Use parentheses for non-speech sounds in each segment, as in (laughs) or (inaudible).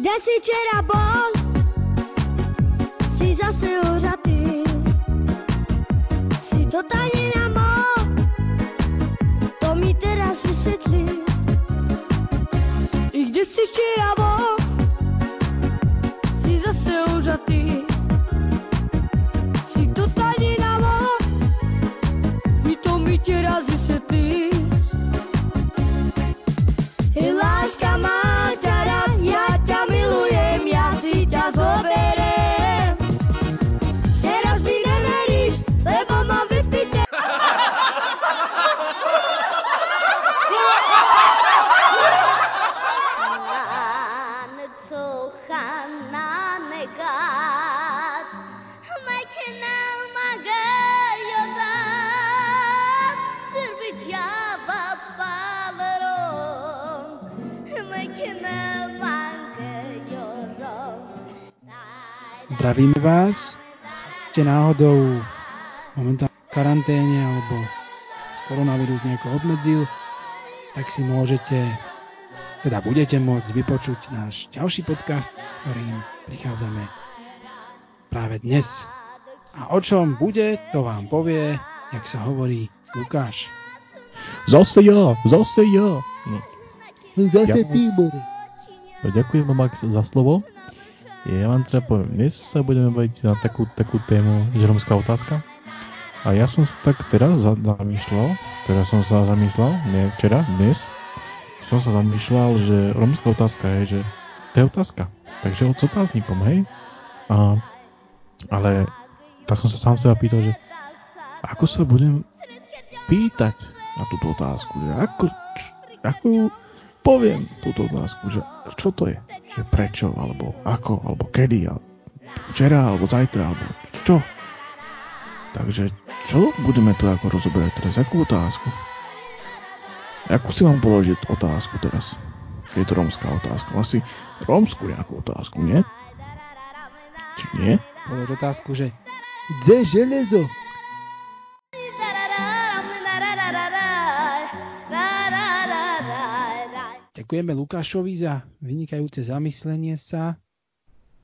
Kde si včera bol? Si zase ožatý. Si totálne na mol. To mi teraz vysvetlí. I kde si včera bol? Si zase ožatý. Si totálne na mol. I to mi teraz vysvetlí. Zdravíme vás. Ste náhodou momentálne v karanténe alebo koronavírus nejako obmedzil, tak si môžete, teda budete môcť vypočuť náš ďalší podcast, s ktorým prichádzame práve dnes. A o čom bude, to vám povie, jak sa hovorí, Lukáš. Zase ja, zase ja. No. Zase Ja No, ďakujem vám za slovo. Ja vám teda poviem, dnes sa budeme baviť na takú, takú tému, že romská otázka. A ja som sa tak teraz za, zamýšľal, teraz som sa zamýšľal, nie včera, dnes, som sa zamýšľal, že romská otázka je, že to je otázka. Takže s otáznikom, hej? A, ale tak som sa sám seba pýtal, že ako sa budem pýtať na túto otázku, že ako, ako poviem túto otázku, že čo to je, že prečo, alebo ako, alebo kedy, alebo včera, alebo zajtra, alebo čo. Takže čo budeme tu ako rozoberať teraz, akú otázku? Ako si mám položiť otázku teraz? Je to rómska otázka. Asi rómsku nejakú otázku, nie? Či nie? Polož otázku, že kde železo? Ďakujeme Lukášovi za vynikajúce zamyslenie sa,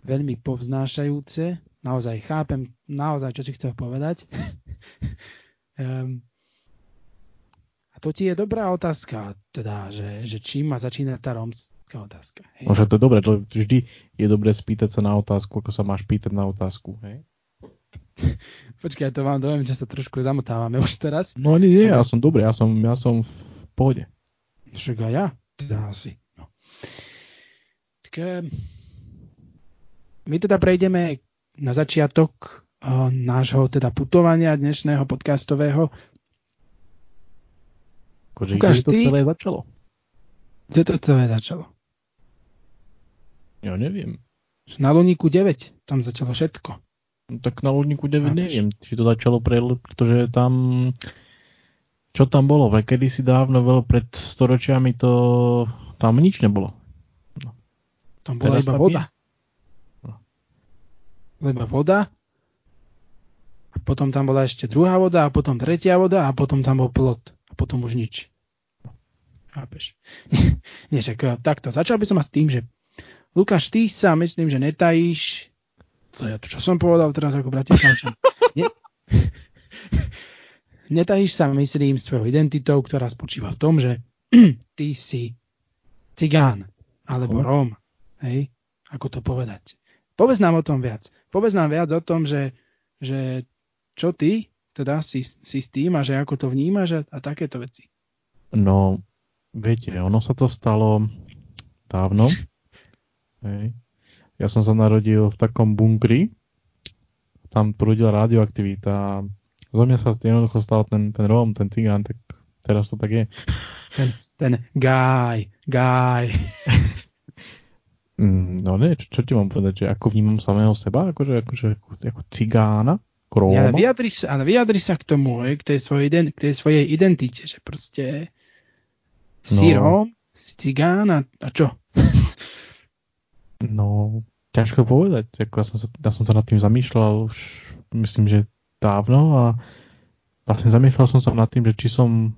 veľmi povznášajúce. Naozaj chápem, naozaj, čo si chcel povedať. um, (laughs) a to ti je dobrá otázka, teda, že, že čím má začínať tá rómska otázka. Hej? Možno to je dobré, to vždy je dobré spýtať sa na otázku, ako sa máš pýtať na otázku, hej? (laughs) Počkaj, to vám dojem, že sa trošku zamotávame už teraz. No nie, nie, ja som dobrý, ja som, ja som v pohode. Však ja, asi. No. Tak eh, my teda prejdeme na začiatok eh, nášho teda putovania dnešného podcastového. Akože Ukáž, to celé začalo? Kde to celé začalo? Ja neviem. Na Luníku 9, tam začalo všetko. No, tak na Lodníku 9 Chápeš? neviem, či to začalo pre, pretože tam čo tam bolo, veď kedysi dávno, veľa pred storočiami to tam nič nebolo. Tam bola Teraz iba voda. No. Iba voda. A potom tam bola ešte druhá voda a potom tretia voda a potom tam bol plot. A potom už nič. Chápeš? (laughs) Nie, však eh, takto. Začal by som asi tým, že Lukáš, ty sa myslím, že netajíš to je to, čo som povedal teraz ako Bratislavčan. (laughs) Ne... Netajíš sa, myslím, svojou identitou, ktorá spočíva v tom, že (clears throat) ty si cigán alebo. Róm. Hej? Ako to povedať? Povedz nám o tom viac. Povedz nám viac o tom, že, že čo ty teda si, si s tým a že ako to vnímaš a, a takéto veci. No, viete, ono sa to stalo dávno. Hej. Ja som sa narodil v takom bunkri, tam prúdila radioaktivita zo mňa sa jednoducho stal ten, ten Róm, ten cigán, tak teraz to tak je. Ten, ten guy, guy. Mm, No nie, čo, čo ti mám povedať, že ako vnímam samého seba, akože, akože ako, ako cigána, ako Róma. Ja, ale, vyjadri sa, ale vyjadri sa k tomu, hej, k, tej svojej, k tej svojej identite, že proste si No. Róm, si cigán a, a čo? No, ťažko povedať. Ako ja, som sa, ja som sa nad tým zamýšľal už myslím, že dávno a vlastne zamýšľal som sa nad tým, že či som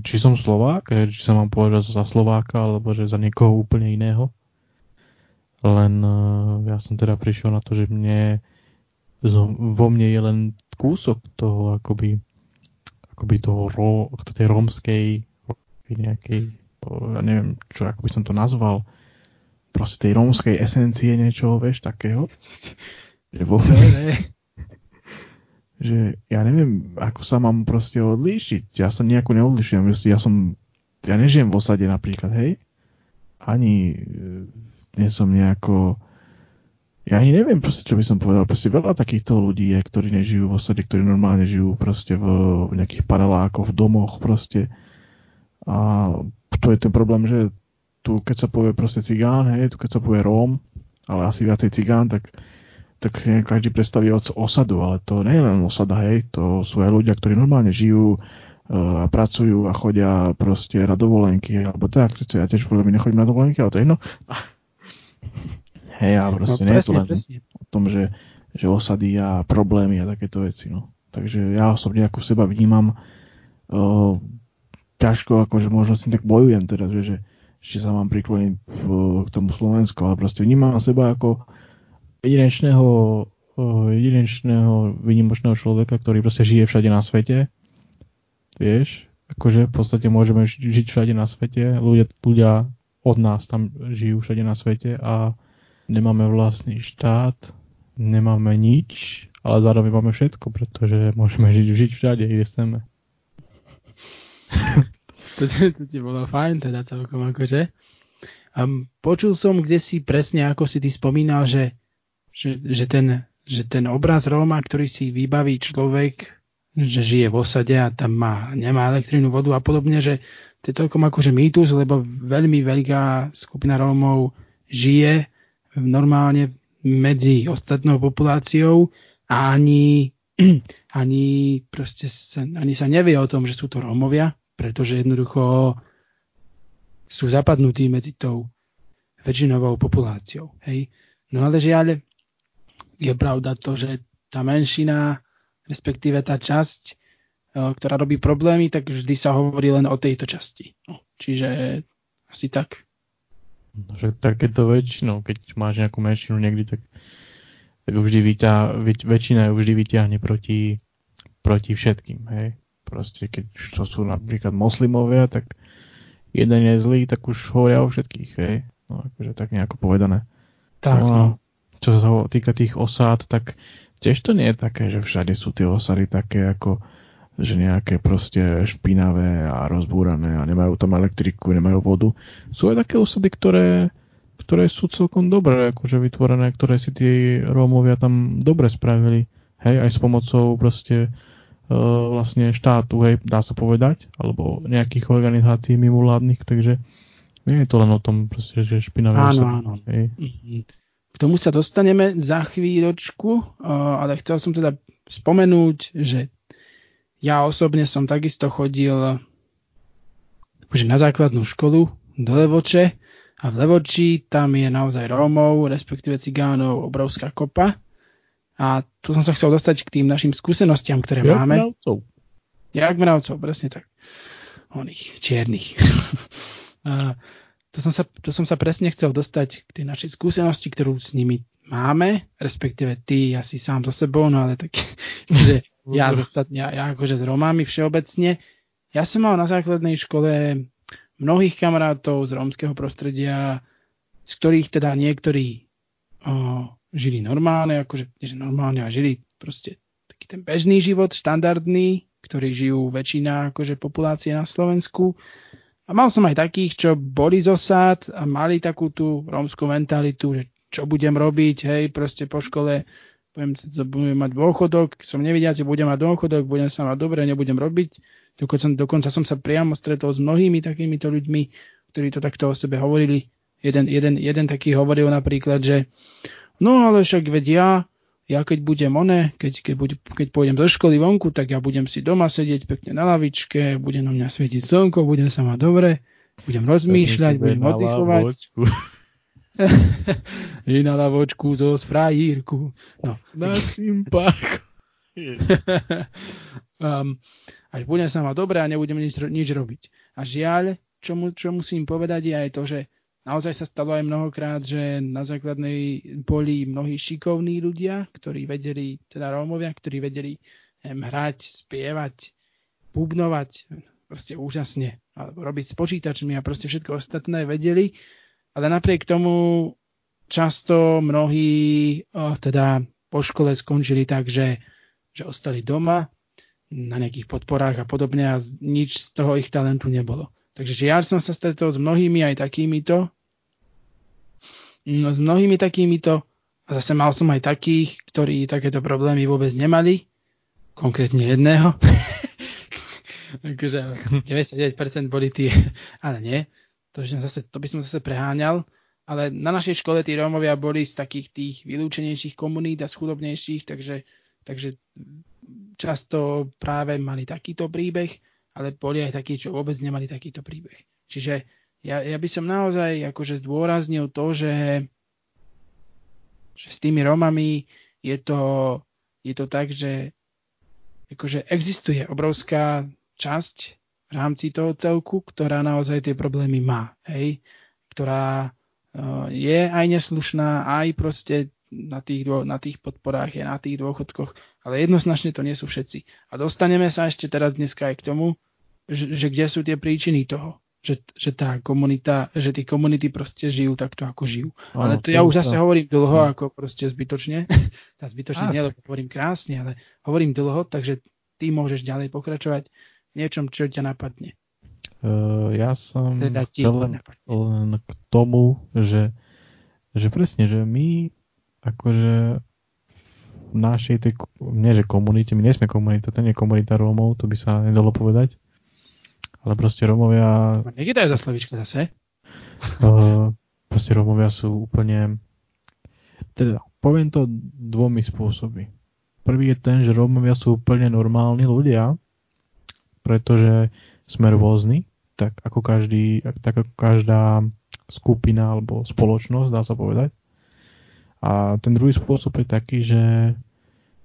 či som Slovák, či sa mám povedať za Slováka, alebo že za niekoho úplne iného. len uh, ja som teda prišiel na to, že mne vo mne je len kúsok toho akoby, akoby toho ro, tej rómskej nejakej, ja neviem, čo, ako by som to nazval, proste tej rómskej esencie niečoho, vieš, takého. (laughs) Že vo mne, že ja neviem, ako sa mám proste odlíšiť. Ja sa nejako neodlišujem. Ja som, ja nežijem v osade napríklad, hej. Ani e, nie som nejako, ja ani neviem proste, čo by som povedal. Proste veľa takýchto ľudí je, ktorí nežijú v osade, ktorí normálne žijú proste v, v nejakých panelákoch, v domoch proste. A to je ten problém, že tu keď sa povie proste cigán, hej, tu keď sa povie Róm, ale asi viacej cigán, tak tak každý predstaví osadu, ale to nie je len osada, hej, to sú aj ľudia, ktorí normálne žijú a uh, pracujú a chodia proste na dovolenky, alebo tak, ja tiež poviem, nechodím na dovolenky, ale to je jedno. (laughs) Hej, a proste no, nie je to len presne. o tom, že, že osady a problémy a takéto veci, no. Takže ja osobne ako seba vnímam uh, ťažko, akože možno si tak bojujem teraz, že, že, že sa mám prikloniť k tomu Slovensku, ale proste vnímam seba ako jedinečného, jedinečného, vynimočného človeka, ktorý proste žije všade na svete. Vieš, akože v podstate môžeme žiť všade na svete, ľudia, ľudia od nás tam žijú všade na svete a nemáme vlastný štát, nemáme nič, ale zároveň máme všetko, pretože môžeme žiť, žiť všade, kde chceme. to, to ti bolo fajn teda celkom akože. Um, počul som kde si presne, ako si ty spomínal, že že, že, ten, že ten obraz Róma, ktorý si vybaví človek, že žije v osade a tam má, nemá elektrínu, vodu a podobne, že to je celkom akože mýtus, lebo veľmi veľká skupina Rómov žije normálne medzi ostatnou populáciou a ani, (clears throat) ani, proste sa, ani sa nevie o tom, že sú to Rómovia, pretože jednoducho sú zapadnutí medzi tou väčšinovou populáciou. Hej. No ale žiaľ, je pravda to, že tá menšina, respektíve tá časť, e, ktorá robí problémy, tak vždy sa hovorí len o tejto časti. No, čiže asi tak. No, že takéto väčšinou, keď máš nejakú menšinu niekde, tak, tak vždy vyťa, väč, väčšina ju vždy vyťahne proti, proti všetkým. Hej? Proste keď to sú napríklad moslimovia, tak jeden je zlý, tak už hovoria o všetkých. Hej? No, akože tak nejako povedané. Tak, no, no čo sa týka tých osád, tak tiež to nie je také, že všade sú tie osady také ako že nejaké proste špinavé a rozbúrané a nemajú tam elektriku, nemajú vodu. Sú aj také osady, ktoré, ktoré sú celkom dobré, akože vytvorené, ktoré si tí Rómovia tam dobre spravili. Hej, aj s pomocou proste e, vlastne štátu, hej, dá sa povedať, alebo nejakých organizácií mimovládnych, takže nie je to len o tom proste, že špinavé áno, osady. Áno. Hej. K tomu sa dostaneme za chvíľočku, ale chcel som teda spomenúť, že ja osobne som takisto chodil že na základnú školu do Levoče a v Levoči tam je naozaj Rómov, respektíve cigánov, obrovská kopa. A tu som sa chcel dostať k tým našim skúsenostiam, ktoré Jak máme. Mravcov. Jak mravcov, presne tak. Oných čiernych. (laughs) to som, sa, to som sa presne chcel dostať k tej našej skúsenosti, ktorú s nimi máme, respektíve ty asi sám so sebou, no ale tak, (laughs) že ja, zostatne, ja, ja akože s Romami všeobecne. Ja som mal na základnej škole mnohých kamarátov z rómskeho prostredia, z ktorých teda niektorí o, žili normálne, akože že normálne a žili proste taký ten bežný život, štandardný, ktorý žijú väčšina akože populácie na Slovensku. A mal som aj takých, čo boli z osád a mali takú tú rómskú mentalitu, že čo budem robiť, hej, proste po škole budem, budem mať dôchodok, som nevidiaci, budem mať dôchodok, budem sa mať dobre, nebudem robiť. Dokonca som, dokonca som sa priamo stretol s mnohými takýmito ľuďmi, ktorí to takto o sebe hovorili. Jeden, jeden, jeden taký hovoril napríklad, že no ale však veď ja keď budem one, keď, keď, buď, keď pôjdem do školy vonku, tak ja budem si doma sedieť pekne na lavičke, bude na mňa svietiť slnko, budem sa mať dobre, budem rozmýšľať, budem oddychovať. (laughs) I na lavočku zo sfrajírku. No. Na parku. (laughs) um, až budem sa mať dobre a nebudem nič, nič robiť. A žiaľ, čo, mu, čo musím povedať je aj to, že naozaj sa stalo aj mnohokrát, že na základnej boli mnohí šikovní ľudia, ktorí vedeli, teda Rómovia, ktorí vedeli neviem, hrať, spievať, bubnovať, proste úžasne, alebo robiť s počítačmi a proste všetko ostatné vedeli, ale napriek tomu často mnohí oh, teda po škole skončili tak, že, že ostali doma na nejakých podporách a podobne a nič z toho ich talentu nebolo. Takže že ja som sa stretol s mnohými aj takýmito, no, s mnohými takýmito a zase mal som aj takých, ktorí takéto problémy vôbec nemali, konkrétne jedného. (laughs) akože 99% boli tí, ale nie, to, že zase, to by som zase preháňal, ale na našej škole tí Rómovia boli z takých tých vylúčenejších komunít a schudobnejších, takže, takže často práve mali takýto príbeh, ale boli aj takí, čo vôbec nemali takýto príbeh. Čiže ja, ja by som naozaj akože zdôraznil to, že, že s tými Romami je to, je to tak, že akože existuje obrovská časť v rámci toho celku, ktorá naozaj tie problémy má, hej? ktorá uh, je aj neslušná, aj proste na tých, dô, na tých podporách, je na tých dôchodkoch, ale jednoznačne to nie sú všetci. A dostaneme sa ešte teraz dneska aj k tomu, že, že kde sú tie príčiny toho, že, že tá komunita, že tie komunity proste žijú takto, ako žijú. Áno, ale to, ja už zase to... hovorím dlho, no. ako proste zbytočne. (laughs) tá zbytočne nie, lebo hovorím krásne, ale hovorím dlho, takže ty môžeš ďalej pokračovať niečom, čo ťa napadne. Uh, ja som teda chcel len, len k tomu, že, že presne, že my akože v našej tej, nie že komunite, my nie sme komunita, to nie je komunita Rómov, to by sa nedalo povedať, ale proste Rómovia... Nekýtajú za slovičko zase. (laughs) Uh, proste Rómovia sú úplne... Teda, poviem to dvomi spôsoby. Prvý je ten, že Rómovia sú úplne normálni ľudia, pretože sme rôzni, tak ako, každý, tak ako každá skupina alebo spoločnosť, dá sa povedať. A ten druhý spôsob je taký, že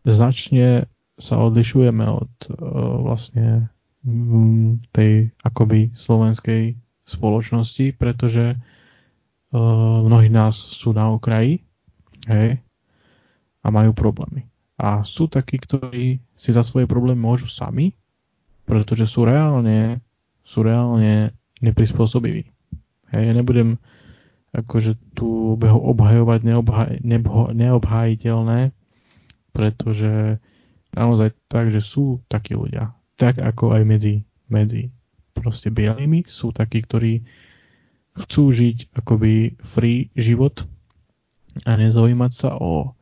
značne sa odlišujeme od uh, vlastne tej akoby slovenskej spoločnosti, pretože uh, mnohí nás sú na okraji hej, a majú problémy. A sú takí, ktorí si za svoje problémy môžu sami pretože sú reálne, sú reálne neprispôsobiví. Hej, ja nebudem akože tu obhajovať neobhaj, nebho, neobhajiteľné, pretože naozaj tak, že sú takí ľudia. Tak ako aj medzi, medzi proste bielými sú takí, ktorí chcú žiť akoby free život a nezaujímať sa o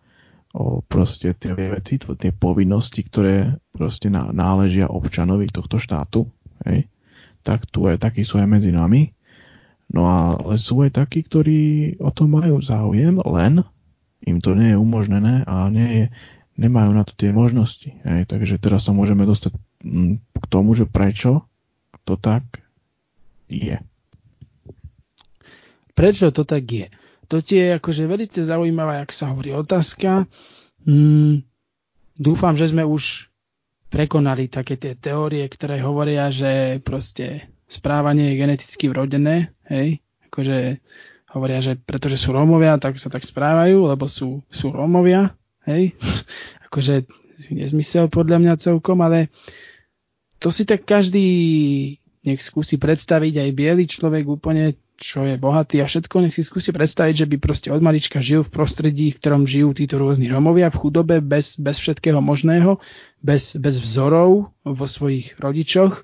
o proste tie veci, tie povinnosti, ktoré proste náležia občanovi tohto štátu, hej, tak tu aj takí sú aj medzi nami. No ale sú aj takí, ktorí o to majú záujem, len im to nie je umožnené a nie je, nemajú na to tie možnosti. Hej. Takže teraz sa môžeme dostať k tomu, že prečo to tak je. Prečo to tak je? to je akože veľmi zaujímavá, jak sa hovorí, otázka. Hmm, dúfam, že sme už prekonali také tie teórie, ktoré hovoria, že proste správanie je geneticky vrodené, hej, akože hovoria, že pretože sú Rómovia, tak sa tak správajú, lebo sú, sú Rómovia, hej, (laughs) akože nezmysel podľa mňa celkom, ale to si tak každý nech skúsi predstaviť aj biely človek úplne čo je bohatý a všetko, nech si skúsi predstaviť, že by proste od malička žil v prostredí, v ktorom žijú títo rôzni Romovia v chudobe, bez, bez všetkého možného, bez, bez vzorov vo svojich rodičoch,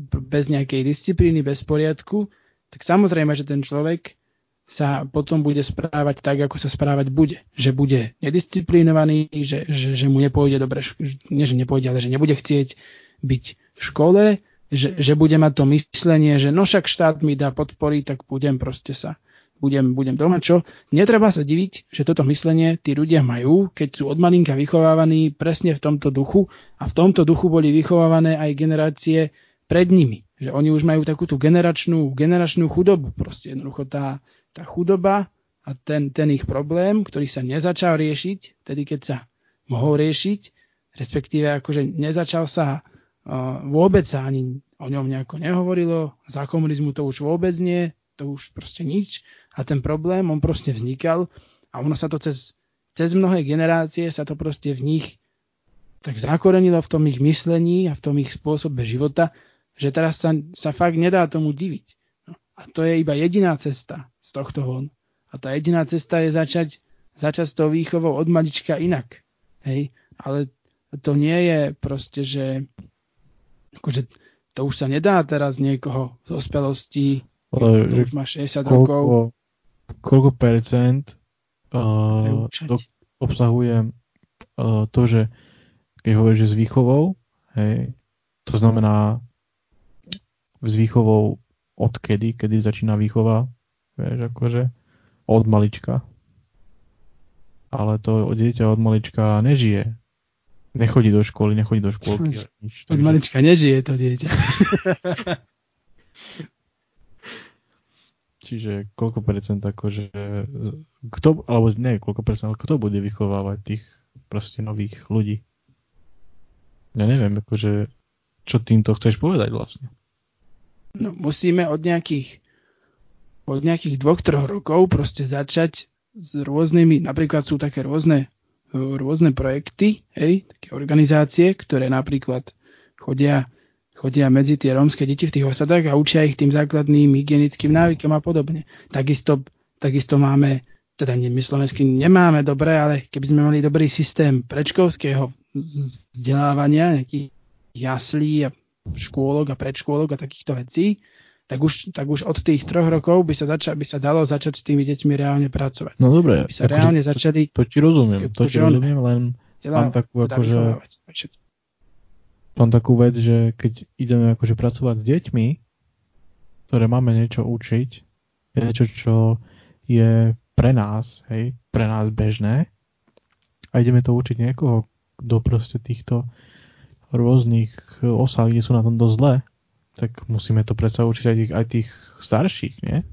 bez nejakej disciplíny, bez poriadku, tak samozrejme, že ten človek sa potom bude správať tak, ako sa správať bude. Že bude nedisciplinovaný, že, že, že mu nepôjde dobre, nie že nepôjde, ale že nebude chcieť byť škole, že, že bude mať to myslenie, že no však štát mi dá podpory, tak budem proste sa, budem, budem doma. Čo? Netreba sa diviť, že toto myslenie tí ľudia majú, keď sú od malinka vychovávaní presne v tomto duchu a v tomto duchu boli vychovávané aj generácie pred nimi. Že oni už majú takú tú generačnú, generačnú chudobu. Proste jednoducho tá, tá chudoba a ten, ten ich problém, ktorý sa nezačal riešiť, tedy keď sa mohol riešiť, respektíve akože nezačal sa vôbec sa ani o ňom nejako nehovorilo, za komunizmu to už vôbec nie, to už proste nič. A ten problém, on proste vznikal a ono sa to cez, cez mnohé generácie sa to proste v nich tak zakorenilo v tom ich myslení a v tom ich spôsobe života, že teraz sa, sa fakt nedá tomu diviť. No, a to je iba jediná cesta z tohto von. A tá jediná cesta je začať, začať s tou výchovou od malička inak. Hej? Ale to nie je proste, že akože to už sa nedá teraz niekoho z ospelosti, to už má 60 koľko, rokov. Koľko percent uh, to obsahuje uh, to, že keď hovoríš, že s výchovou, hej, to znamená s výchovou odkedy, kedy začína výchova, vieš, akože od malička. Ale to dieťa od malička nežije. Nechodí do školy, nechodí do škôlky. Nič, od malička nežije to dieťa. (laughs) Čiže koľko percent akože, kto, alebo nie, koľko percent, ale kto bude vychovávať tých proste nových ľudí? Ja neviem, akože, čo týmto chceš povedať vlastne. No, musíme od nejakých od nejakých dvoch, troch rokov proste začať s rôznymi, napríklad sú také rôzne, rôzne projekty, hej, také organizácie, ktoré napríklad chodia, chodia medzi tie rómske deti v tých osadách a učia ich tým základným hygienickým návykom a podobne. Takisto, takisto máme, teda my slovensky nemáme dobre, ale keby sme mali dobrý systém predškolského vzdelávania, nejakých jaslí a škôlok a predškôlok a takýchto vecí, tak už, tak už od tých troch rokov by sa, zača, by sa dalo začať s tými deťmi reálne pracovať. No dobre. By sa akože reálne začali... To, ti rozumiem, to ti rozumiem, len mám takú teda akože... Mám takú vec, že keď ideme akože pracovať s deťmi, ktoré máme niečo učiť, niečo, čo je pre nás, hej, pre nás bežné a ideme to učiť niekoho, do proste týchto rôznych osál, kde sú na tom dosť zle, tak musíme to predsa učiť aj tých, aj tých starších, nie?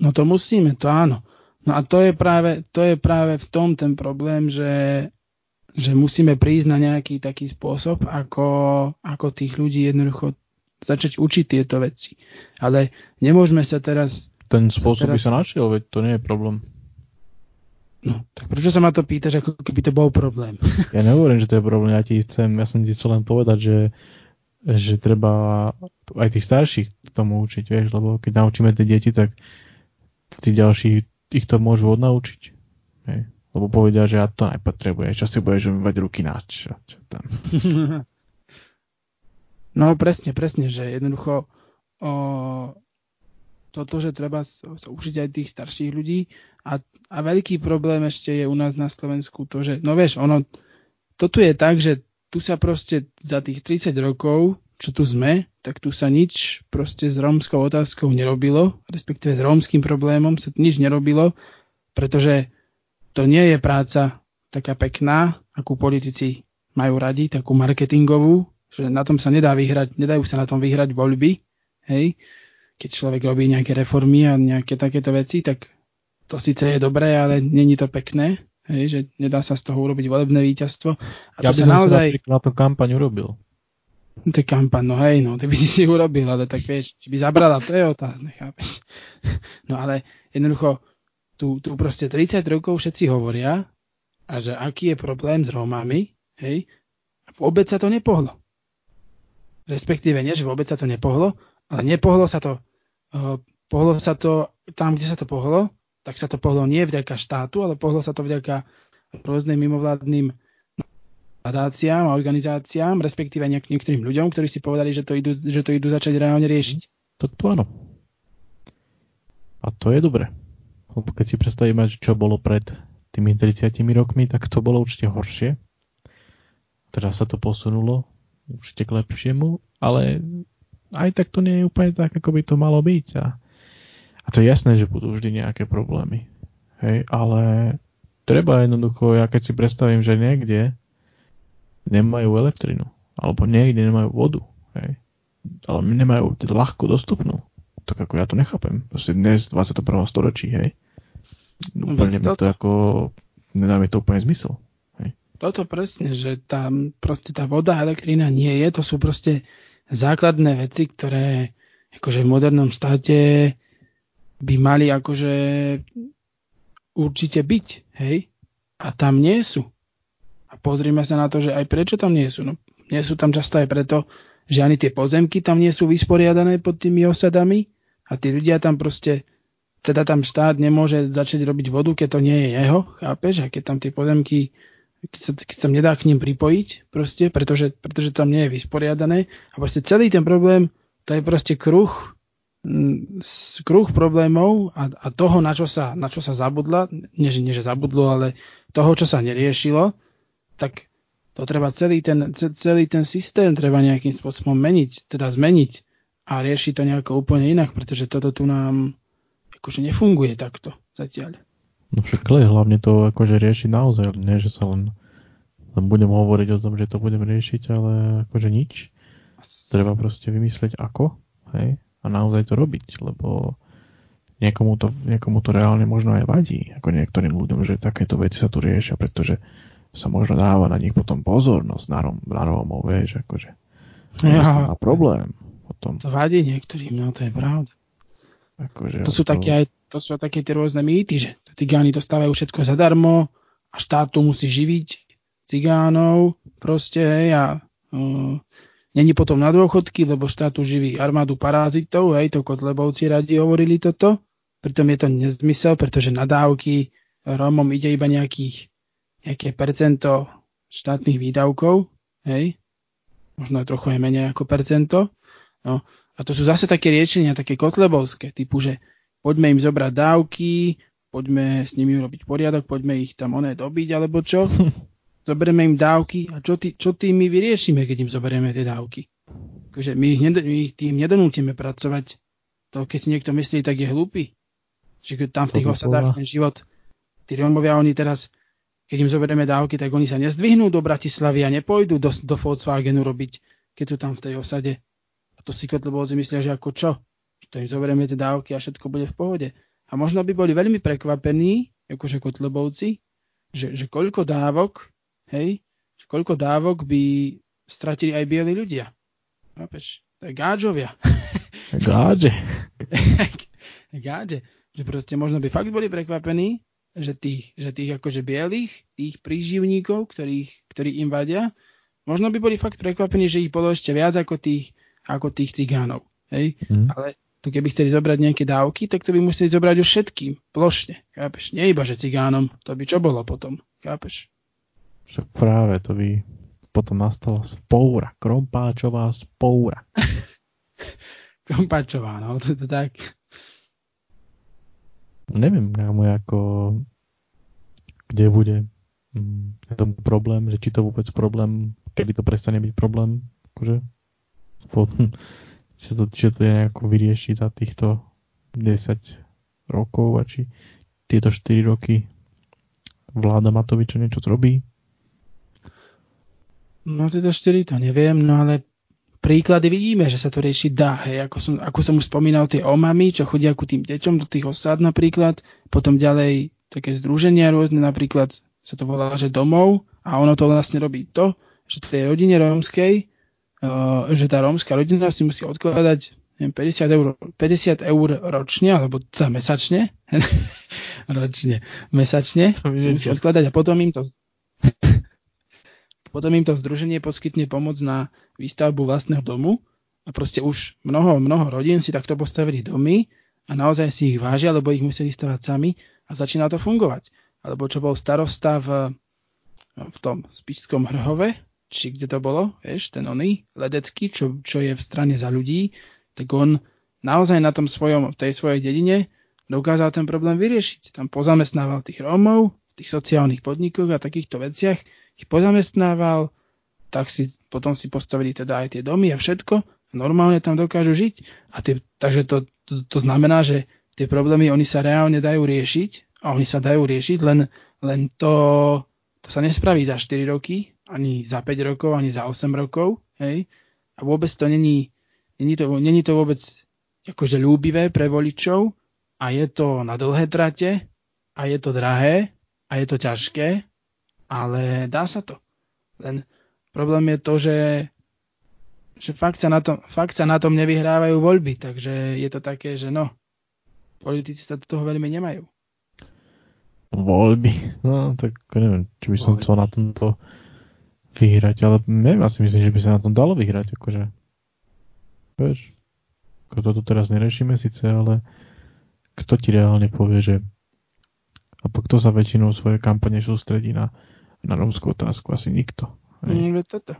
No to musíme, to áno. No a to je práve, to je práve v tom ten problém, že, že musíme prísť na nejaký taký spôsob, ako, ako tých ľudí jednoducho začať učiť tieto veci. Ale nemôžeme sa teraz... Ten spôsob sa teraz... by sa našiel, veď to nie je problém. No, tak prečo sa ma to pýtaš, ako keby to bol problém? Ja nehovorím, že to je problém, ja ti chcem, ja som ti chcel len povedať, že, že treba aj tých starších tomu učiť, vieš, lebo keď naučíme tie deti, tak tí ďalší ich to môžu odnaučiť. Hej. Lebo povedia, že ja to nepotrebujem, čo si budeš umývať ruky na čo, čo tam. (laughs) No presne, presne, že jednoducho o, toto, že treba sa učiť aj tých starších ľudí a, a veľký problém ešte je u nás na Slovensku to, že no vieš, ono, to tu je tak, že tu sa proste za tých 30 rokov, čo tu sme, tak tu sa nič proste s rómskou otázkou nerobilo, respektíve s rómskym problémom sa nič nerobilo, pretože to nie je práca taká pekná, akú politici majú radi, takú marketingovú, že na tom sa nedá vyhrať, nedajú sa na tom vyhrať voľby, hej, keď človek robí nejaké reformy a nejaké takéto veci, tak to síce je dobré, ale není to pekné, hej, že nedá sa z toho urobiť volebné víťazstvo. A ja by som naozaj... si na to kampaň urobil. To je kampaň, no hej, no, ty by si si urobil, ale tak vieš, či by zabrala, to je otázne, chápeš. (laughs) No ale jednoducho, tu, tu proste 30 rokov všetci hovoria, a že aký je problém s Rómami, hej, vôbec sa to nepohlo. Respektíve nie, že vôbec sa to nepohlo, ale nepohlo sa to, uh, pohlo sa to tam, kde sa to pohlo, tak sa to pohlo nie vďaka štátu, ale pohlo sa to vďaka rôznym mimovládnym nadáciám a organizáciám, respektíve niek- niektorým ľuďom, ktorí si povedali, že to idú, že to idú začať reálne riešiť. To, to áno. A to je dobre. Lebo keď si predstavíme, čo bolo pred tými 30 rokmi, tak to bolo určite horšie. Teraz sa to posunulo určite k lepšiemu, ale aj tak to nie je úplne tak, ako by to malo byť. A, a to je jasné, že budú vždy nejaké problémy. Hej, ale treba jednoducho, ja keď si predstavím, že niekde nemajú elektrinu, alebo niekde nemajú vodu, hej, ale nemajú ľahko dostupnú, tak ako ja to nechápem. Proste dnes 21. storočí, hej. Úplne mi to ako, nedá mi to úplne zmysel. Hej. Toto presne, že tam proste tá voda a elektrina nie je, to sú proste základné veci, ktoré akože v modernom štáte by mali akože určite byť, hej? A tam nie sú. A pozrime sa na to, že aj prečo tam nie sú. No, nie sú tam často aj preto, že ani tie pozemky tam nie sú vysporiadané pod tými osadami a tí ľudia tam proste, teda tam štát nemôže začať robiť vodu, keď to nie je jeho, chápeš? A keď tam tie pozemky, keď sa, keď sa nedá k ním pripojiť, proste, pretože, pretože tam nie je vysporiadané a proste celý ten problém, to je proste kruh, kruh problémov a, a toho, na čo, sa, na čo sa zabudla, nie nie že zabudlo, ale toho, čo sa neriešilo, tak to treba celý ten, celý ten systém treba nejakým spôsobom meniť, teda zmeniť a riešiť to nejako úplne inak, pretože toto tu nám akože nefunguje takto zatiaľ. No však hlavne to akože riešiť naozaj, nie že sa len, len budem hovoriť o tom, že to budem riešiť, ale akože nič. Treba proste vymyslieť ako, hej, a naozaj to robiť, lebo niekomu to, niekomu to reálne možno aj vadí, ako niektorým ľuďom, že takéto veci sa tu riešia, pretože sa možno dáva na nich potom pozornosť na, Rom, na Rómov, vieš, akože. Ja, má problém potom. To vadí niektorým, no to je pravda. Akože to sú to... také aj, to sú také tie rôzne mýty, že cigáni dostávajú všetko zadarmo a štát tu musí živiť cigánov proste, hej, a uh, není potom na dôchodky, lebo štát tu živí armádu parazitov, hej, to Kotlebovci radi hovorili toto, pritom je to nezmysel, pretože na dávky Rómom ide iba nejakých nejaké percento štátnych výdavkov, hej, možno trochu aj menej ako percento. No, a to sú zase také riečenia, také kotlebovské, typu, že poďme im zobrať dávky, poďme s nimi urobiť poriadok, poďme ich tam oné dobiť, alebo čo. (laughs) Zoberieme im dávky a čo, tý, čo tým my vyriešime, keď im zoberieme tie dávky. Takže my ich, ned- my ich tým nedonútime pracovať. To, keď si niekto myslí, tak je hlúpy. Čiže tam v tých osadách ten život, tí Rómovia, oni teraz keď im zoberieme dávky, tak oni sa nezdvihnú do Bratislavy a nepôjdu do, do Volkswagenu robiť, keď sú tam v tej osade. A to si kotlebovci myslia, že ako čo? Že to im zoberieme tie dávky a všetko bude v pohode. A možno by boli veľmi prekvapení, akože kotlebovci, že, že koľko dávok, hej, koľko dávok by stratili aj bieli ľudia. Chápeš? To je gáčovia. Gáče. Gáče. Že proste možno by fakt boli prekvapení, že tých, že tých akože bielých, tých príživníkov, ktorých, ktorí im vadia, možno by boli fakt prekvapení, že ich bolo ešte viac ako tých, ako tých cigánov. Hej? Mm. Ale tu keby chceli zobrať nejaké dávky, tak to by museli zobrať už všetkým, plošne. Chápeš? Nie iba, že cigánom. To by čo bolo potom. Chápeš? Však práve to by potom nastala spoura. Krompáčová spoura. (laughs) Krompáčová, no to je to tak. Neviem, kámo, ako kde bude mm, ten problém, že či to vôbec problém, kedy to prestane byť problém, akože po, či, sa to, či to je nejako vyrieši za týchto 10 rokov a či tieto 4 roky vláda Matoviča niečo robí? No tieto 4 to neviem, no ale príklady vidíme, že sa to riešiť dá. Hej. Ako, som, ako som už spomínal, tie omamy, čo chodia ku tým deťom do tých osád napríklad, potom ďalej také združenia rôzne, napríklad sa to volá, že domov a ono to vlastne robí to, že tej rodine rómskej, uh, že tá rómska rodina si musí odkladať neviem, 50, eur, 50 eur ročne, alebo teda mesačne, (laughs) ročne, mesačne, si musí odkladať a potom im to potom im to združenie poskytne pomoc na výstavbu vlastného domu a proste už mnoho, mnoho rodín si takto postavili domy a naozaj si ich vážia, lebo ich museli stavať sami a začína to fungovať. Alebo čo bol starosta v, v tom spišskom Hrhove, či kde to bolo, vieš, ten oný ledecký, čo, čo je v strane za ľudí, tak on naozaj na tom svojom, v tej svojej dedine dokázal ten problém vyriešiť. Tam pozamestnával tých Rómov, tých sociálnych podnikoch a takýchto veciach ich pozamestnával, tak si potom si postavili teda aj tie domy a všetko a normálne tam dokážu žiť. A tie, takže to, to, to znamená, že tie problémy oni sa reálne dajú riešiť a oni sa dajú riešiť, len, len to, to sa nespraví za 4 roky, ani za 5 rokov, ani za 8 rokov. Hej? A vôbec to není, není, to, není to vôbec akože ľúbivé pre voličov a je to na dlhé trate a je to drahé a je to ťažké ale dá sa to. Len problém je to, že, že fakt, sa na tom, fakt sa na tom nevyhrávajú voľby, takže je to také, že no, politici sa do toho veľmi nemajú. Voľby, no tak neviem, či by som chcel na tomto vyhrať, ale neviem, asi myslím, že by sa na tom dalo vyhrať, akože. Vieš, ako toto teraz neriešime síce, ale kto ti reálne povie, že a kto sa väčšinou svojej kampane sústredí na, na rómskú otázku? Asi nikto. Hej. Mm, toto.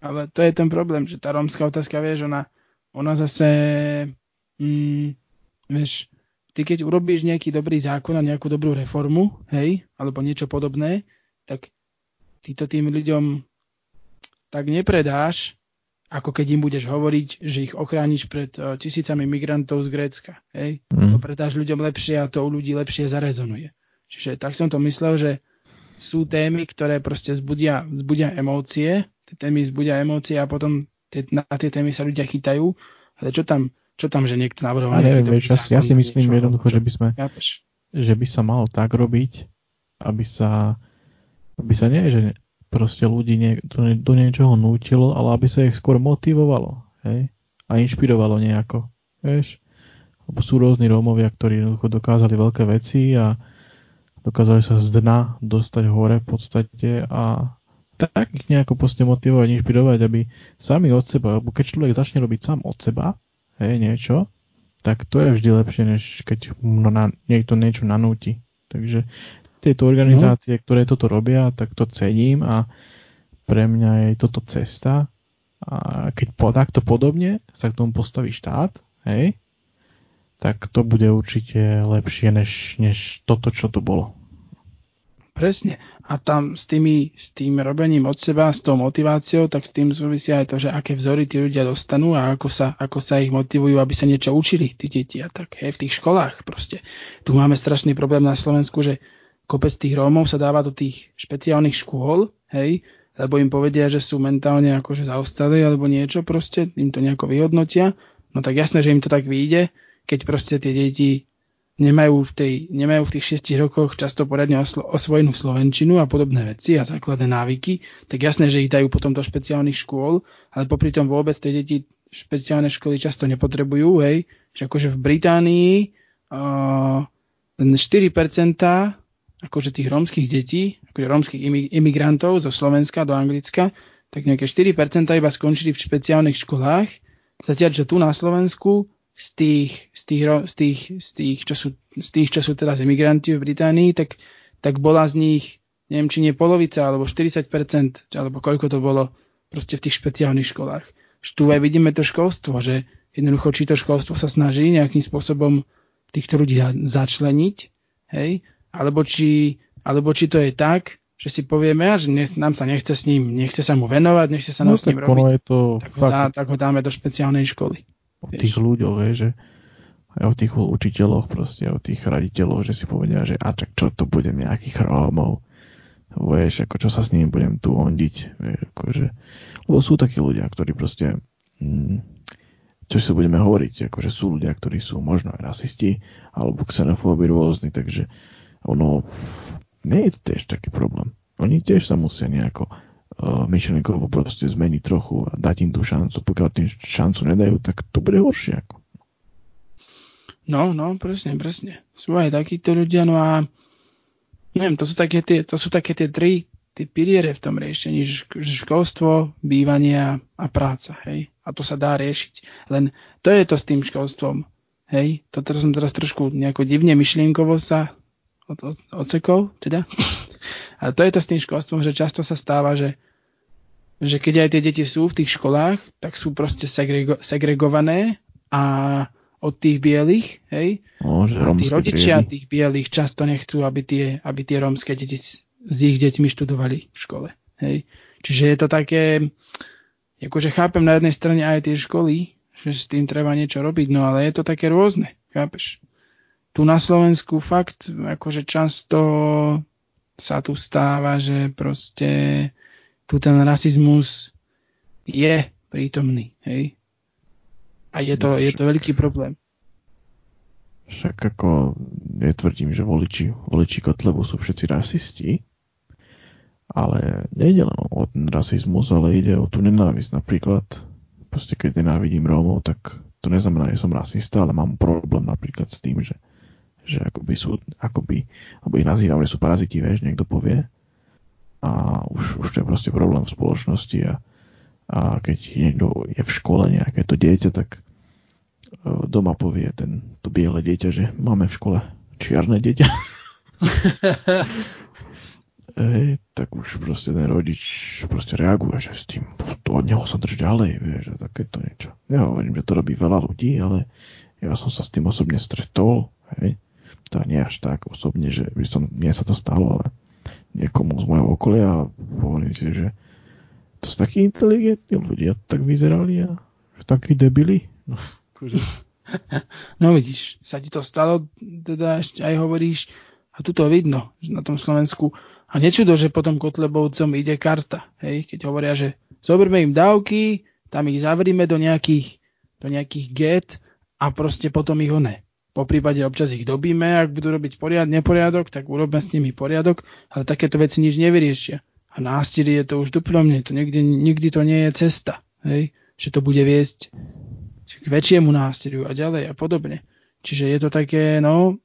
Ale to je ten problém, že tá rómska otázka, vieš, ona, ona zase, mm, vieš, ty keď urobíš nejaký dobrý zákon a nejakú dobrú reformu, hej, alebo niečo podobné, tak ty to tým ľuďom tak nepredáš, ako keď im budeš hovoriť, že ich ochrániš pred uh, tisícami migrantov z Grécka. Hej? Mm. To predáš ľuďom lepšie a to u ľudí lepšie zarezonuje. Čiže tak som to myslel, že sú témy, ktoré proste zbudia, zbudia emócie, tie témy zbudia emócie a potom tie, na tie témy sa ľudia chytajú. Ale čo tam, čo tam, že niekto navrhoval? Ja neviem, vieš, ja, ja si myslím niečo, jednoducho, čo, že by sme, že by sa malo tak robiť, aby sa, aby sa nie, že proste ľudí nie, do, do niečoho nútilo, ale aby sa ich skôr motivovalo, hej? A inšpirovalo nejako, vieš? Lebo sú rôzni Rómovia, ktorí jednoducho dokázali veľké veci a dokázali sa z dna dostať hore v podstate a tak ich nejako proste motivovať, inšpirovať, aby sami od seba, lebo keď človek začne robiť sám od seba, hej, niečo, tak to je vždy lepšie, než keď no, na, niekto niečo nanúti. Takže tieto organizácie, no. ktoré toto robia, tak to cením a pre mňa je toto cesta. A keď po, takto podobne sa k tomu postaví štát, hej, tak to bude určite lepšie než, než toto, čo to bolo. Presne. A tam s, tými, s tým robením od seba, s tou motiváciou, tak s tým súvisia aj to, že aké vzory tí ľudia dostanú a ako sa, ako sa ich motivujú, aby sa niečo učili, tí deti a tak. Hej, v tých školách proste. Tu máme strašný problém na Slovensku, že kopec tých Rómov sa dáva do tých špeciálnych škôl, hej, lebo im povedia, že sú mentálne akože zaostali alebo niečo proste, im to nejako vyhodnotia, no tak jasné, že im to tak vyjde, keď proste tie deti nemajú v, tej, nemajú v tých šiestich rokoch často poradne oslo, osvojenú slovenčinu a podobné veci a základné návyky, tak jasné, že ich dajú potom do špeciálnych škôl, ale popri tom vôbec tie deti špeciálne školy často nepotrebujú, hej, že akože v Británii uh, 4% akože tých rómskych detí, akože rómskych imigrantov zo Slovenska do Anglicka, tak nejaké 4% iba skončili v špeciálnych školách, zatiaľ, že tu na Slovensku z tých, tých, z tých, z tých, čo, sú, z tých čo sú teraz imigranti v Británii, tak, tak bola z nich, neviem, či nie polovica, alebo 40%, alebo koľko to bolo proste v tých špeciálnych školách. Tu aj vidíme to školstvo, že jednoducho, či to školstvo sa snaží nejakým spôsobom týchto ľudí začleniť, hej, alebo či, alebo či to je tak, že si povieme, že ne, nám sa nechce s ním, nechce sa mu venovať, nechce sa no, nám s ním robiť, je to tak, fakt, ho dá, tak ho dáme do špeciálnej školy. O tých ľuďoch, že aj o tých učiteľoch, proste o tých raditeľoch, že si povedia, že a čak čo to budem nejakých Rómov, vieš, ako čo sa s ním budem tu ondiť, vieš, akože, lebo sú takí ľudia, ktorí proste, mm, čo si budeme hovoriť, akože sú ľudia, ktorí sú možno aj rasisti, alebo xenofóbi rôzni, takže ono, nie je to tiež taký problém. Oni tiež sa musia nejako uh, myšlenkovo proste zmeniť trochu a dať im tú šancu. Pokiaľ tým šancu nedajú, tak to bude horšie. Ako. No, no, presne, presne. Sú aj takíto ľudia, no a neviem, to sú také tie, to sú také tie tri tie piliere v tom riešení, školstvo, bývanie a práca, hej. A to sa dá riešiť. Len to je to s tým školstvom, hej. To teraz som teraz trošku nejako divne myšlienkovo sa od, od, odsekov, teda. (laughs) A to je to s tým školstvom, že často sa stáva, že, že keď aj tie deti sú v tých školách, tak sú proste segrego, segregované a od tých bielých, hej? No, že a tí rodičia bieli. tých bielých často nechcú, aby tie, aby tie rómske deti s, s ich deťmi študovali v škole, hej? Čiže je to také, akože chápem na jednej strane aj tie školy, že s tým treba niečo robiť, no ale je to také rôzne, chápeš? tu na Slovensku fakt akože často sa tu stáva, že proste tu ten rasizmus je prítomný, hej? A je to, je to veľký problém. Však ako netvrdím, že voliči, voliči Kotlebu sú všetci rasisti, ale nejde len o ten rasizmus, ale ide o tú nenávisť. Napríklad, proste keď nenávidím Rómov, tak to neznamená, že som rasista, ale mám problém napríklad s tým, že, že akoby sú, akoby, alebo ich nazývam, že sú paraziti, vieš, niekto povie. A už, už to je proste problém v spoločnosti a, a keď niekto je v škole nejaké to dieťa, tak doma povie ten, to biele dieťa, že máme v škole čierne dieťa. (laughs) Hej, tak už proste ten rodič proste reaguje, že s tým, to od neho sa drž ďalej, vieš, a takéto niečo. Nehovorím, že to robí veľa ľudí, ale ja som sa s tým osobne stretol, hej, to nie až tak osobne, že by som, mne sa to stalo, ale niekomu z môjho okolia hovorím si, že to sú takí inteligentní ľudia, tak vyzerali a takí debili. No, akože. no vidíš, sa ti to stalo, teda ešte aj hovoríš, a tu to vidno, že na tom Slovensku a nečudo, že potom Kotlebovcom ide karta. Hej? Keď hovoria, že zoberme im dávky, tam ich zavrime do nejakých, do nejakých get a proste potom ich one. Po prípade občas ich dobíme, ak budú robiť poriad, neporiadok, tak urobme s nimi poriadok, ale takéto veci nič nevyriešia. A násilie je to už duplomne, to nikdy, nikdy to nie je cesta, hej? že to bude viesť k väčšiemu násiliu a ďalej a podobne. Čiže je to také, no,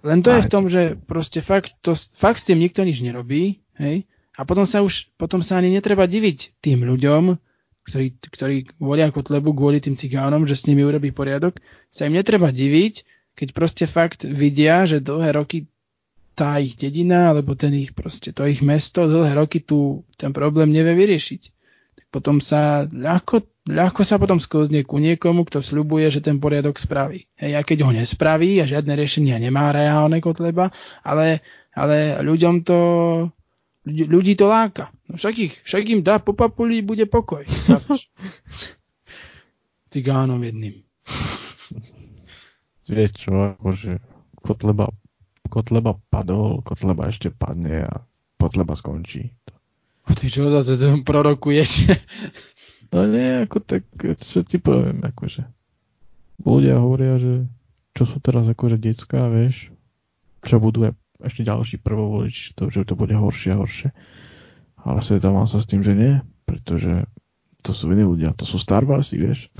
len to je v tom, že proste fakt, to, fakt s tým nikto nič nerobí, hej? A potom sa už, potom sa ani netreba diviť tým ľuďom, ktorí, ktorí volia Kotlebu kvôli tým cigánom, že s nimi urobí poriadok, sa im netreba diviť, keď proste fakt vidia, že dlhé roky tá ich dedina, alebo ten ich proste, to ich mesto dlhé roky tu ten problém nevie vyriešiť. Potom sa ľahko ľahko sa potom sklzne ku niekomu, kto sľubuje, že ten poriadok spraví. Hej, a keď ho nespraví a žiadne riešenia nemá reálne Kotleba, ale, ale ľuďom to, ľudí to láka. No však, ich, však im dá po papuli, bude pokoj. (laughs) Cigánom jedným. (laughs) Vieš čo, akože Kotleba, Kotleba padol, Kotleba ešte padne a Kotleba skončí. Ty čo zase prorokuješ? No nie, ako tak, čo ti poviem, akože. Ľudia hovoria, že čo sú teraz akože detská, vieš, čo budú ešte ďalší prvovolič, to, že to bude horšie a horšie. Ale stretávam sa s tým, že nie, pretože to sú iní ľudia, to sú Star Warsy, vieš.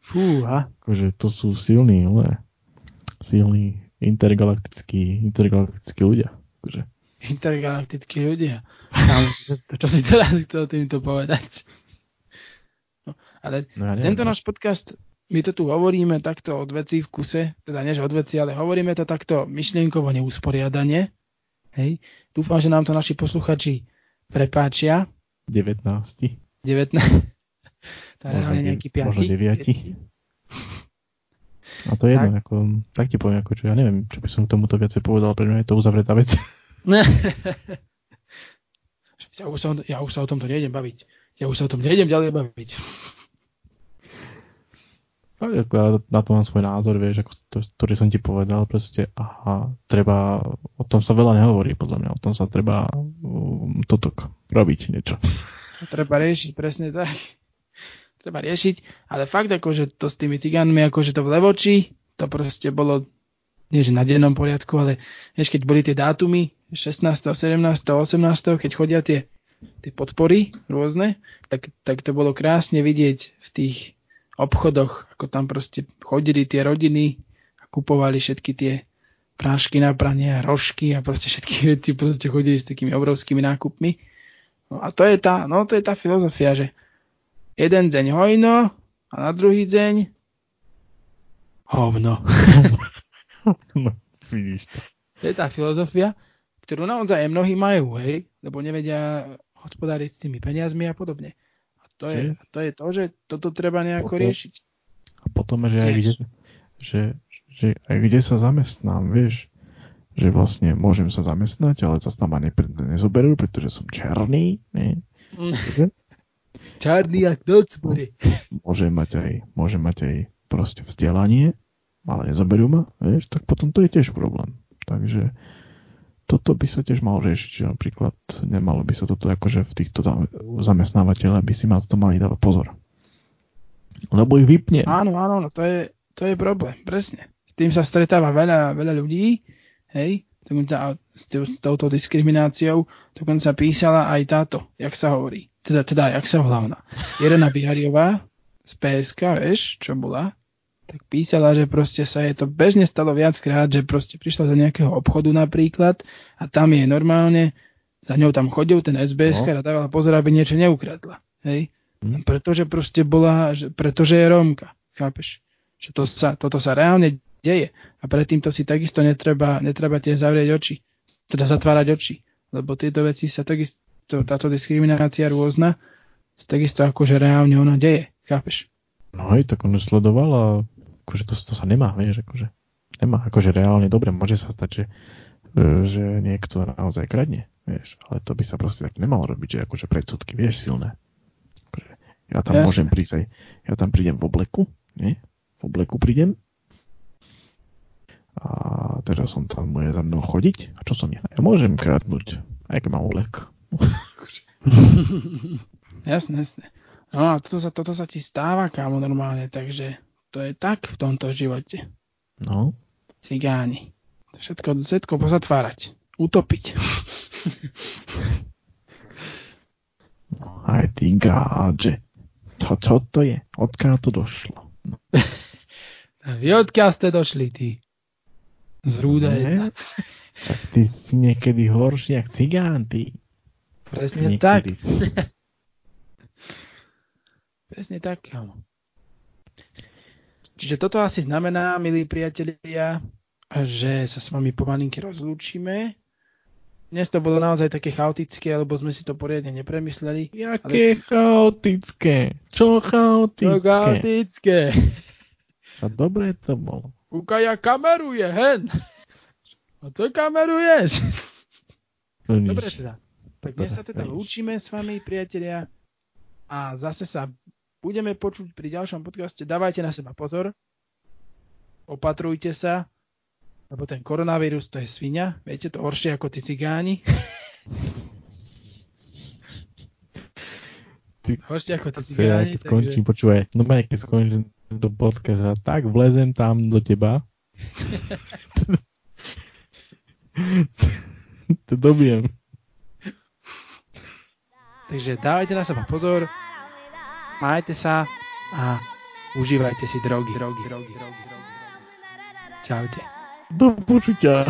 Fúha. Akože to sú silní, ale silní intergalaktickí, intergalaktickí ľudia. Akože intergalaktickí ľudia. To, čo si teraz chcel týmto povedať. No, ale no, ja tento náš podcast, my to tu hovoríme takto od veci v kuse, teda než od veci, ale hovoríme to takto myšlienkovo neusporiadanie. Hej. Dúfam, že nám to naši posluchači prepáčia. 19. 19. (laughs) to je reálne nejaký 5. Možno 9. A to je jedno, tak. Ako, tak ti poviem, ako čo, ja neviem, čo by som k tomuto viacej povedal, pre mňa je to uzavretá vec. Ja, už sa, ja už sa o tomto nejdem baviť. Ja už sa o tom nejdem ďalej baviť. Ako na to mám svoj názor, vieš, ako to, ktorý som ti povedal, proste, aha, treba, o tom sa veľa nehovorí, podľa mňa, o tom sa treba um, toto robiť niečo. Treba riešiť, presne tak. Treba riešiť, ale fakt akože to s tými cigánmi, akože to v Levoči, to proste bolo nie že na dennom poriadku, ale vieš, keď boli tie dátumy 16., 17., 18., keď chodia tie, tie podpory rôzne, tak, tak to bolo krásne vidieť v tých obchodoch, ako tam proste chodili tie rodiny a kupovali všetky tie prášky na pranie a rožky a proste všetky (laughs) veci proste chodili s takými obrovskými nákupmi. No a to je tá, no to je tá filozofia, že jeden deň hojno a na druhý deň hovno. (laughs) (laughs) no, vidíš to. To je tá filozofia, ktorú naozaj aj mnohí majú, hej, lebo nevedia hospodáriť s tými peniazmi a podobne. A to je, to je to, že toto treba nejako potom, riešiť. A potom, že aj, kde, že, že aj kde sa zamestnám, vieš, že vlastne môžem sa zamestnať, ale zase tam ma ne, nezoberú, pretože som černý, ne? Černý a noc bude. Môžem mať aj, môžem mať aj proste vzdelanie, ale nezoberú ma, vieš, tak potom to je tiež problém. Takže toto by sa tiež malo riešiť, že napríklad nemalo by sa toto akože v týchto zamestnávateľov by si ma toto mali dávať pozor. Lebo ich vypne. Áno, áno, no to je, to je problém, presne. S tým sa stretáva veľa, veľa ľudí, hej, dokonca s, s touto diskrimináciou dokonca písala aj táto, jak sa hovorí, teda, teda, jak sa ona? Irena Bihariová z PSK, vieš, čo bola? Tak písala, že proste sa je to bežne stalo viackrát, že proste prišla do nejakého obchodu napríklad a tam je normálne, za ňou tam chodil ten SBS no. a dávala pozor, aby niečo neukradla. Hej? Hm. Pretože proste bola, že, pretože je Rómka. Chápeš? Že to sa, toto sa reálne deje. A predtým to si takisto netreba, netreba tie zavrieť oči. Teda zatvárať oči. Lebo tieto veci sa takisto to, táto diskriminácia rôzna, takisto akože reálne ona deje, chápeš? No aj, tak on sledoval a akože to, to sa nemá, vieš, akože nemá, akože reálne dobre, môže sa stať, že, e, že niekto naozaj kradne, vieš, ale to by sa proste tak nemalo robiť, že akože predsudky, vieš, silné. Akože ja tam Jasne. môžem prísť aj, ja tam prídem v obleku, nie? V obleku prídem a teraz som tam bude za mnou chodiť a čo som ja? Ja môžem kradnúť, aj keď mám oblek. (laughs) jasné, jasné. No a toto sa, toto sa ti stáva, kámo, normálne, takže to je tak v tomto živote. No. Cigáni. To všetko, všetko pozatvárať. Utopiť. (laughs) Aj ty gádže. To, čo to je? Odkiaľ to došlo? No. (laughs) Vy odkiaľ ste došli, ty? Z rúda jedna. Tak ty si niekedy horší, jak cigán, ty. Presne tak. (laughs) Presne tak, kámo. Čiže toto asi znamená, milí priatelia, že sa s vami pomalinky rozlúčime. Dnes to bolo naozaj také chaotické, lebo sme si to poriadne nepremysleli. Jaké ale... chaotické? Čo chaotické? Čo chaotické? (laughs) A dobre to bolo. Kúkaj, ja kameruje, hen. A co kameruješ? No dobre teda. Tak dnes sa teda lúčime s vami, priatelia. A zase sa budeme počuť pri ďalšom podcaste. Dávajte na seba pozor. Opatrujte sa. Lebo ten koronavírus to je svinia. Viete, to horšie ako tí cigáni. Ty, horšie ako tí cigáni. Ja, keď takže... skončím, počúvaj. No keď skončím do podcast, tak vlezem tam do teba. (laughs) to dobijem. Takže dávajte na seba pozor, majte sa a užívajte si drogy, drogy, drogy, drogy, drogy. Čaute. Do počutia.